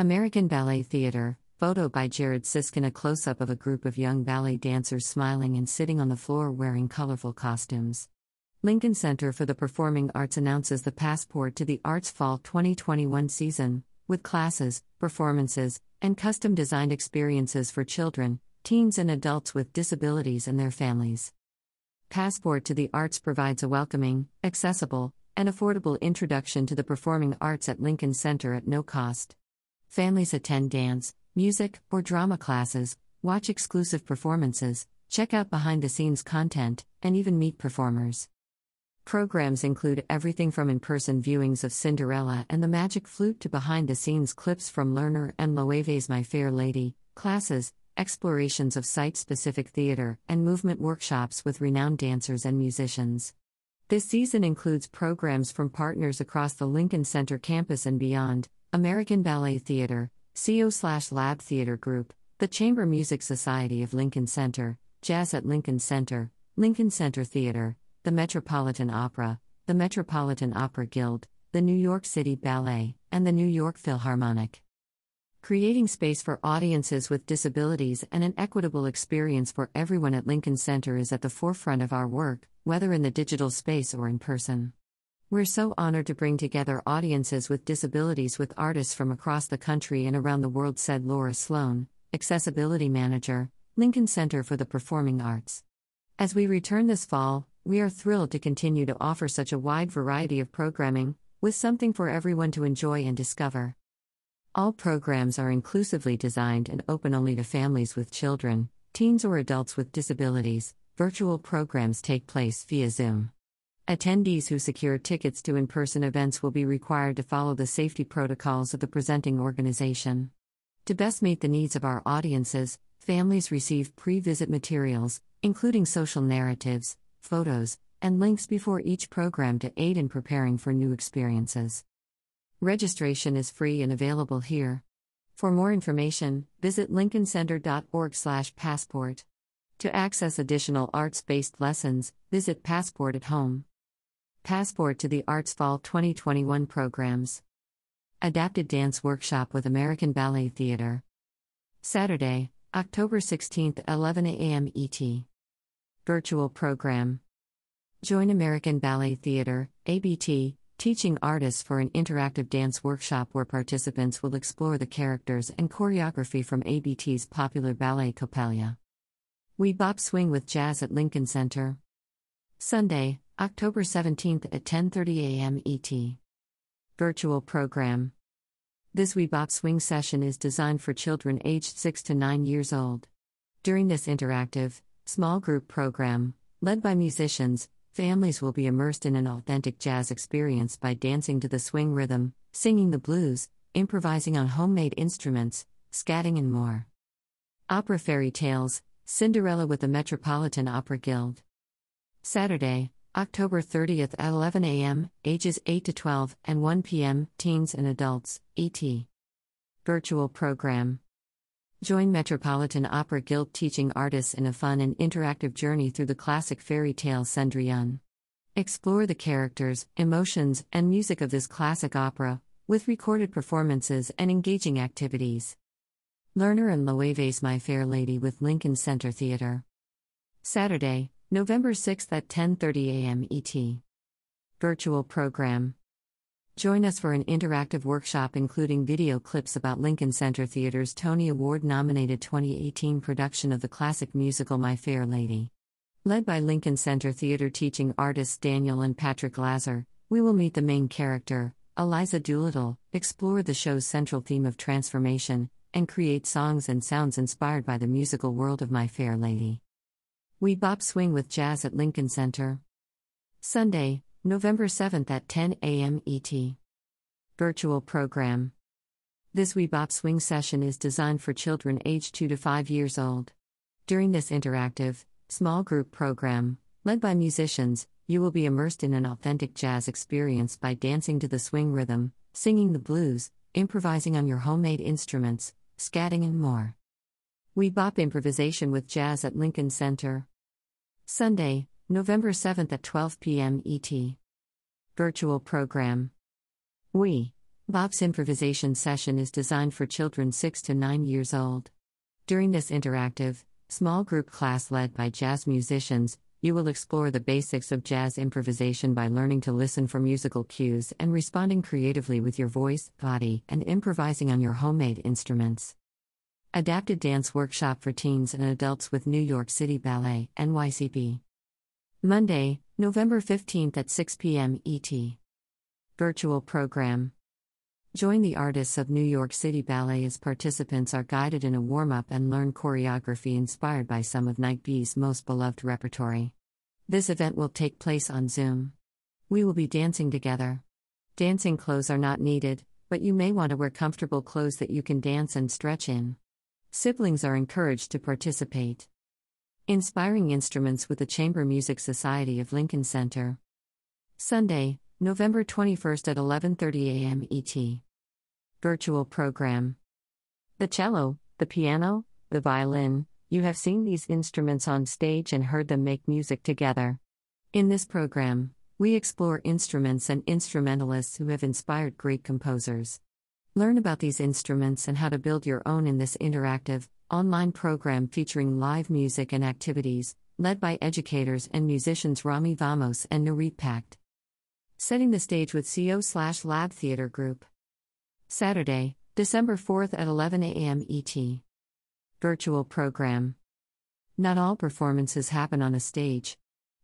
American Ballet Theatre, photo by Jared Siskin. A close up of a group of young ballet dancers smiling and sitting on the floor wearing colorful costumes. Lincoln Center for the Performing Arts announces the passport to the Arts Fall 2021 season, with classes, performances, and custom designed experiences for children, teens, and adults with disabilities and their families. Passport to the Arts provides a welcoming, accessible, and affordable introduction to the performing arts at Lincoln Center at no cost. Families attend dance, music, or drama classes, watch exclusive performances, check out behind the scenes content, and even meet performers. Programs include everything from in person viewings of Cinderella and the Magic Flute to behind the scenes clips from Lerner and Loewe's My Fair Lady, classes, explorations of site specific theater, and movement workshops with renowned dancers and musicians. This season includes programs from partners across the Lincoln Center campus and beyond American Ballet Theater, CO slash Lab Theater Group, the Chamber Music Society of Lincoln Center, Jazz at Lincoln Center, Lincoln Center Theater, the Metropolitan Opera, the Metropolitan Opera Guild, the New York City Ballet, and the New York Philharmonic. Creating space for audiences with disabilities and an equitable experience for everyone at Lincoln Center is at the forefront of our work, whether in the digital space or in person. We're so honored to bring together audiences with disabilities with artists from across the country and around the world, said Laura Sloan, Accessibility Manager, Lincoln Center for the Performing Arts. As we return this fall, we are thrilled to continue to offer such a wide variety of programming, with something for everyone to enjoy and discover. All programs are inclusively designed and open only to families with children, teens, or adults with disabilities. Virtual programs take place via Zoom. Attendees who secure tickets to in person events will be required to follow the safety protocols of the presenting organization. To best meet the needs of our audiences, families receive pre visit materials, including social narratives, photos, and links before each program to aid in preparing for new experiences. Registration is free and available here. For more information, visit lincolncenter.org/passport. To access additional arts-based lessons, visit Passport at Home. Passport to the Arts Fall 2021 programs. Adapted Dance Workshop with American Ballet Theatre. Saturday, October 16, 11 a.m. ET. Virtual Program Join American Ballet Theatre, ABT, teaching artists for an interactive dance workshop where participants will explore the characters and choreography from ABT's popular ballet Coppelia. We Bop Swing with Jazz at Lincoln Center. Sunday, October 17th at 10:30 a.m. ET. Virtual program. This We Bop Swing session is designed for children aged 6 to 9 years old. During this interactive, small group program, led by musicians, families will be immersed in an authentic jazz experience by dancing to the swing rhythm, singing the blues, improvising on homemade instruments, scatting, and more. Opera Fairy Tales Cinderella with the Metropolitan Opera Guild. Saturday, October 30th at 11 a.m., ages 8 to 12, and 1 p.m., teens and adults, ET. Virtual Program Join Metropolitan Opera Guild teaching artists in a fun and interactive journey through the classic fairy tale Cendrillon. Explore the characters, emotions, and music of this classic opera, with recorded performances and engaging activities. Lerner and Loewe's My Fair Lady with Lincoln Center Theater. Saturday, November 6th at 10:30 a.m. ET. Virtual program. Join us for an interactive workshop including video clips about Lincoln Center Theater's Tony Award nominated 2018 production of the classic musical My Fair Lady. Led by Lincoln Center Theater teaching artists Daniel and Patrick Lazar, we will meet the main character, Eliza Doolittle, explore the show's central theme of transformation, and create songs and sounds inspired by the musical world of My Fair Lady. We bop swing with jazz at Lincoln Center. Sunday, November 7th at 10 a.m. ET. Virtual Program. This We Bop Swing session is designed for children aged 2 to 5 years old. During this interactive, small group program, led by musicians, you will be immersed in an authentic jazz experience by dancing to the swing rhythm, singing the blues, improvising on your homemade instruments, scatting, and more. We Bop Improvisation with Jazz at Lincoln Center. Sunday, November 7th at 12 p.m. ET. Virtual Program. We Bop's improvisation session is designed for children 6 to 9 years old. During this interactive, small group class led by jazz musicians, you will explore the basics of jazz improvisation by learning to listen for musical cues and responding creatively with your voice, body, and improvising on your homemade instruments. Adapted Dance Workshop for Teens and Adults with New York City Ballet, NYCB. Monday, November 15th at 6 p.m. ET. Virtual Program Join the artists of New York City Ballet as participants are guided in a warm up and learn choreography inspired by some of NYCB's most beloved repertory. This event will take place on Zoom. We will be dancing together. Dancing clothes are not needed, but you may want to wear comfortable clothes that you can dance and stretch in. Siblings are encouraged to participate. Inspiring Instruments with the Chamber Music Society of Lincoln Center. Sunday, November 21st at 11:30 a.m. ET. Virtual program. The cello, the piano, the violin, you have seen these instruments on stage and heard them make music together. In this program, we explore instruments and instrumentalists who have inspired great composers. Learn about these instruments and how to build your own in this interactive, online program featuring live music and activities, led by educators and musicians Rami Vamos and Nurit Pacht. Setting the stage with CO slash Lab Theater Group. Saturday, December 4th at 11 a.m. ET. Virtual program. Not all performances happen on a stage.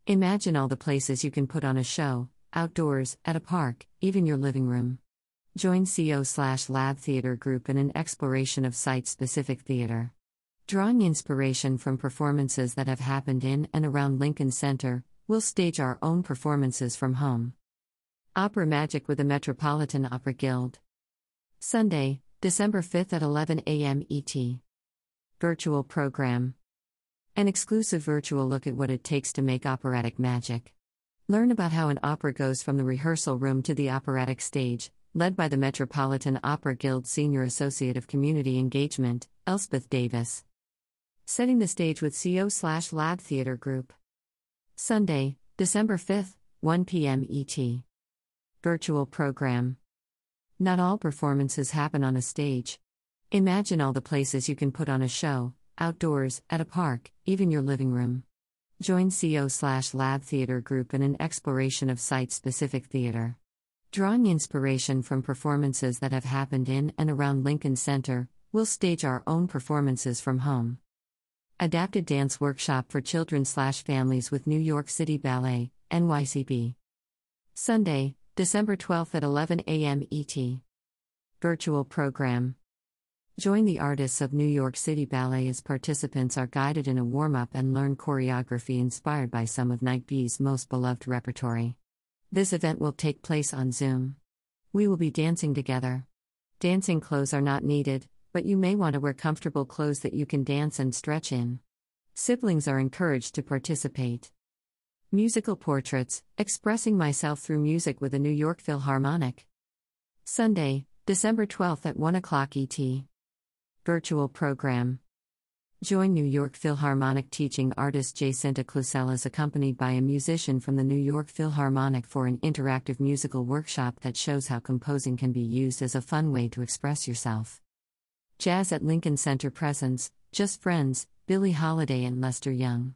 Imagine all the places you can put on a show outdoors, at a park, even your living room. Join CO slash Lab Theater Group in an exploration of site specific theater. Drawing inspiration from performances that have happened in and around Lincoln Center, we'll stage our own performances from home. Opera Magic with the Metropolitan Opera Guild. Sunday, December 5th at 11 a.m. ET. Virtual Program. An exclusive virtual look at what it takes to make operatic magic. Learn about how an opera goes from the rehearsal room to the operatic stage, led by the Metropolitan Opera Guild Senior Associate of Community Engagement, Elspeth Davis. Setting the stage with CO slash Lab Theater Group. Sunday, December 5th, 1 p.m. ET. Virtual program. Not all performances happen on a stage. Imagine all the places you can put on a show outdoors, at a park, even your living room. Join CO slash Lab Theater Group in an exploration of site specific theater. Drawing inspiration from performances that have happened in and around Lincoln Center, we'll stage our own performances from home. Adapted Dance Workshop for Children slash Families with New York City Ballet, NYCB. Sunday, December 12th at 11 a.m. ET. Virtual Program. Join the artists of New York City Ballet as participants are guided in a warm up and learn choreography inspired by some of NYCB's most beloved repertory. This event will take place on Zoom. We will be dancing together. Dancing clothes are not needed, but you may want to wear comfortable clothes that you can dance and stretch in. Siblings are encouraged to participate. Musical Portraits Expressing Myself Through Music with the New York Philharmonic. Sunday, December 12th at 1 o'clock ET. Virtual Program. Join New York Philharmonic teaching artist Jacinta Clusellas accompanied by a musician from the New York Philharmonic for an interactive musical workshop that shows how composing can be used as a fun way to express yourself. Jazz at Lincoln Center Presents, Just Friends, Billie Holiday and Lester Young.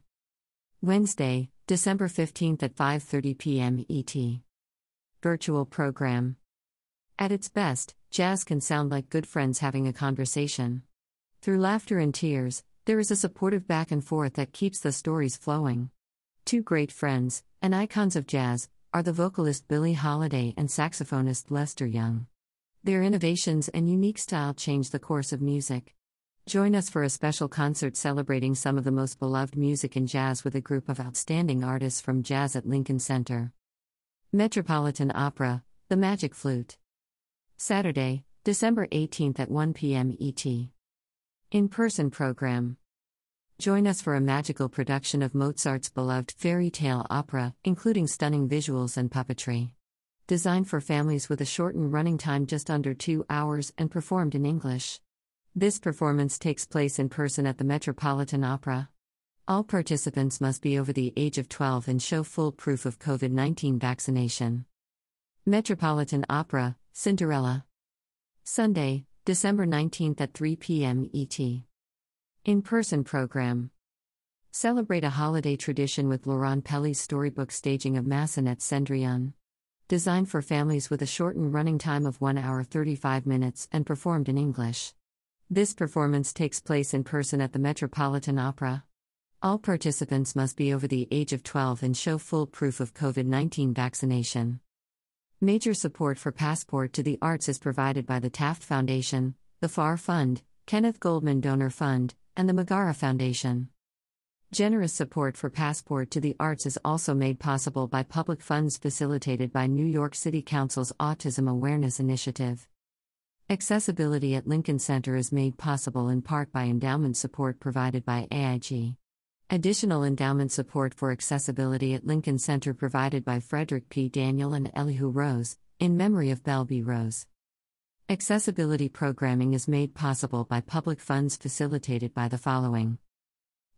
Wednesday, December 15th at 5:30 p.m. ET. Virtual program. At its best, jazz can sound like good friends having a conversation. Through laughter and tears, there is a supportive back and forth that keeps the stories flowing. Two great friends, and icons of jazz, are the vocalist Billie Holiday and saxophonist Lester Young. Their innovations and unique style change the course of music. Join us for a special concert celebrating some of the most beloved music in jazz with a group of outstanding artists from Jazz at Lincoln Center. Metropolitan Opera, The Magic Flute. Saturday, December 18th at 1 p.m. ET. In person program. Join us for a magical production of Mozart's beloved fairy tale opera, including stunning visuals and puppetry. Designed for families with a shortened running time just under two hours and performed in English. This performance takes place in person at the Metropolitan Opera. All participants must be over the age of 12 and show full proof of COVID 19 vaccination. Metropolitan Opera, Cinderella. Sunday, December 19th at 3 p.m. ET. In person program. Celebrate a holiday tradition with Laurent Pelly's storybook staging of Massenet Cendrillon. Designed for families with a shortened running time of 1 hour 35 minutes and performed in English. This performance takes place in person at the Metropolitan Opera. All participants must be over the age of 12 and show full proof of COVID 19 vaccination. Major support for Passport to the Arts is provided by the Taft Foundation, the Farr Fund, Kenneth Goldman Donor Fund, and the Megara Foundation. Generous support for Passport to the Arts is also made possible by public funds facilitated by New York City Council's Autism Awareness Initiative. Accessibility at Lincoln Center is made possible in part by endowment support provided by AIG. Additional endowment support for accessibility at Lincoln Center provided by Frederick P. Daniel and Elihu Rose, in memory of Belle B. Rose. Accessibility programming is made possible by public funds facilitated by the following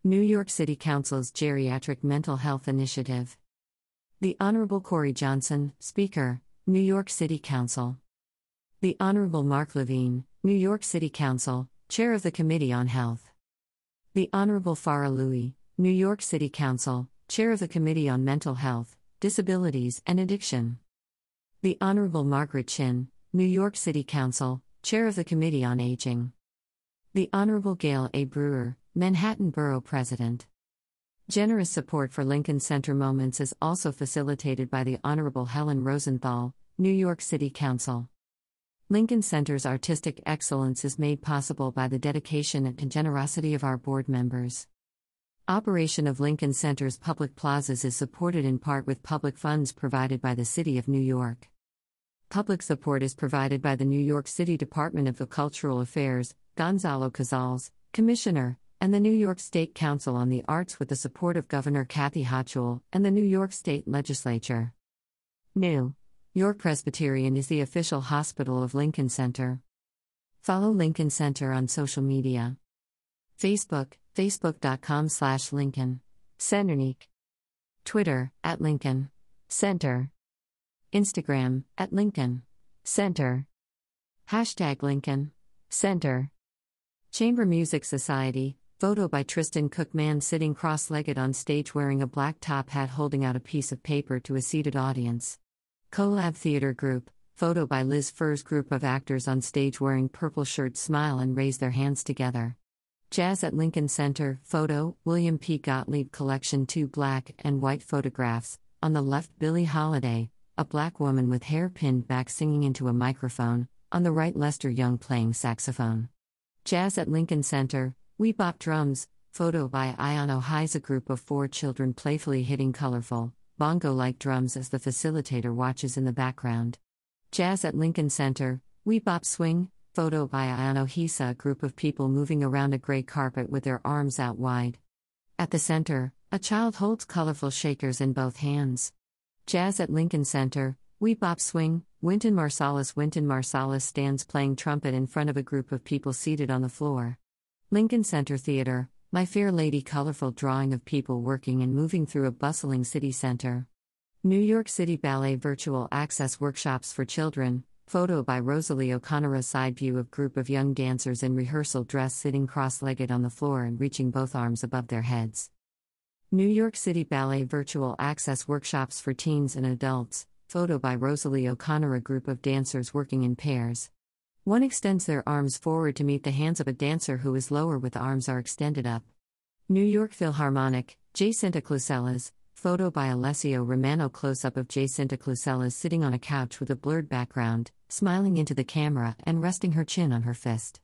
New York City Council's Geriatric Mental Health Initiative. The Honorable Corey Johnson, Speaker, New York City Council. The Honorable Mark Levine, New York City Council, Chair of the Committee on Health. The Honorable Farah Louis, New York City Council, Chair of the Committee on Mental Health, Disabilities, and Addiction. The Honorable Margaret Chin, New York City Council, Chair of the Committee on Aging. The Honorable Gale A. Brewer, Manhattan Borough President. Generous support for Lincoln Center Moments is also facilitated by the Honorable Helen Rosenthal, New York City Council. Lincoln Center's artistic excellence is made possible by the dedication and generosity of our board members. Operation of Lincoln Center's public plazas is supported in part with public funds provided by the City of New York. Public support is provided by the New York City Department of Cultural Affairs, Gonzalo Casals, Commissioner, and the New York State Council on the Arts with the support of Governor Kathy Hochul and the New York State Legislature. New York Presbyterian is the official hospital of Lincoln Center. Follow Lincoln Center on social media. Facebook, facebook.com slash Lincoln. Centernique. Twitter, at Lincoln. Center. Instagram, at Lincoln. Center. Hashtag Lincoln. Center. Chamber Music Society, photo by Tristan Cookman sitting cross legged on stage wearing a black top hat holding out a piece of paper to a seated audience. Collab Theater Group, photo by Liz Furr's group of actors on stage wearing purple shirts smile and raise their hands together. Jazz at Lincoln Center, photo, William P. Gottlieb Collection 2 black and white photographs. On the left, Billie Holiday, a black woman with hair pinned back singing into a microphone. On the right, Lester Young playing saxophone. Jazz at Lincoln Center, We Bop Drums, photo by Ayano Heiza group of four children playfully hitting colorful, bongo like drums as the facilitator watches in the background. Jazz at Lincoln Center, We Bop Swing, Photo by Ayano Hisa a group of people moving around a gray carpet with their arms out wide. At the center, a child holds colorful shakers in both hands. Jazz at Lincoln Center, We Bop Swing, Wynton Marsalis Wynton Marsalis stands playing trumpet in front of a group of people seated on the floor. Lincoln Center Theater, My Fair Lady colorful drawing of people working and moving through a bustling city center. New York City Ballet Virtual Access Workshops for Children, Photo by Rosalie O'Connor. Side view of group of young dancers in rehearsal dress sitting cross legged on the floor and reaching both arms above their heads. New York City Ballet Virtual Access Workshops for Teens and Adults. Photo by Rosalie O'Connor. A group of dancers working in pairs. One extends their arms forward to meet the hands of a dancer who is lower with arms are extended up. New York Philharmonic, Jacinta Clusellas, Photo by Alessio Romano close up of Jacinta Clusellas sitting on a couch with a blurred background, smiling into the camera and resting her chin on her fist.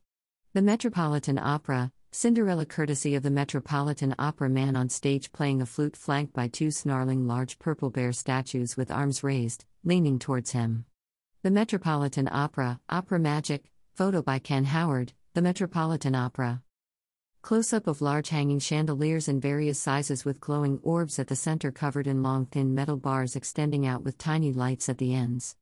The Metropolitan Opera, Cinderella courtesy of the Metropolitan Opera man on stage playing a flute flanked by two snarling large purple bear statues with arms raised, leaning towards him. The Metropolitan Opera, Opera Magic, photo by Ken Howard, The Metropolitan Opera. Close up of large hanging chandeliers in various sizes with glowing orbs at the center covered in long thin metal bars extending out with tiny lights at the ends.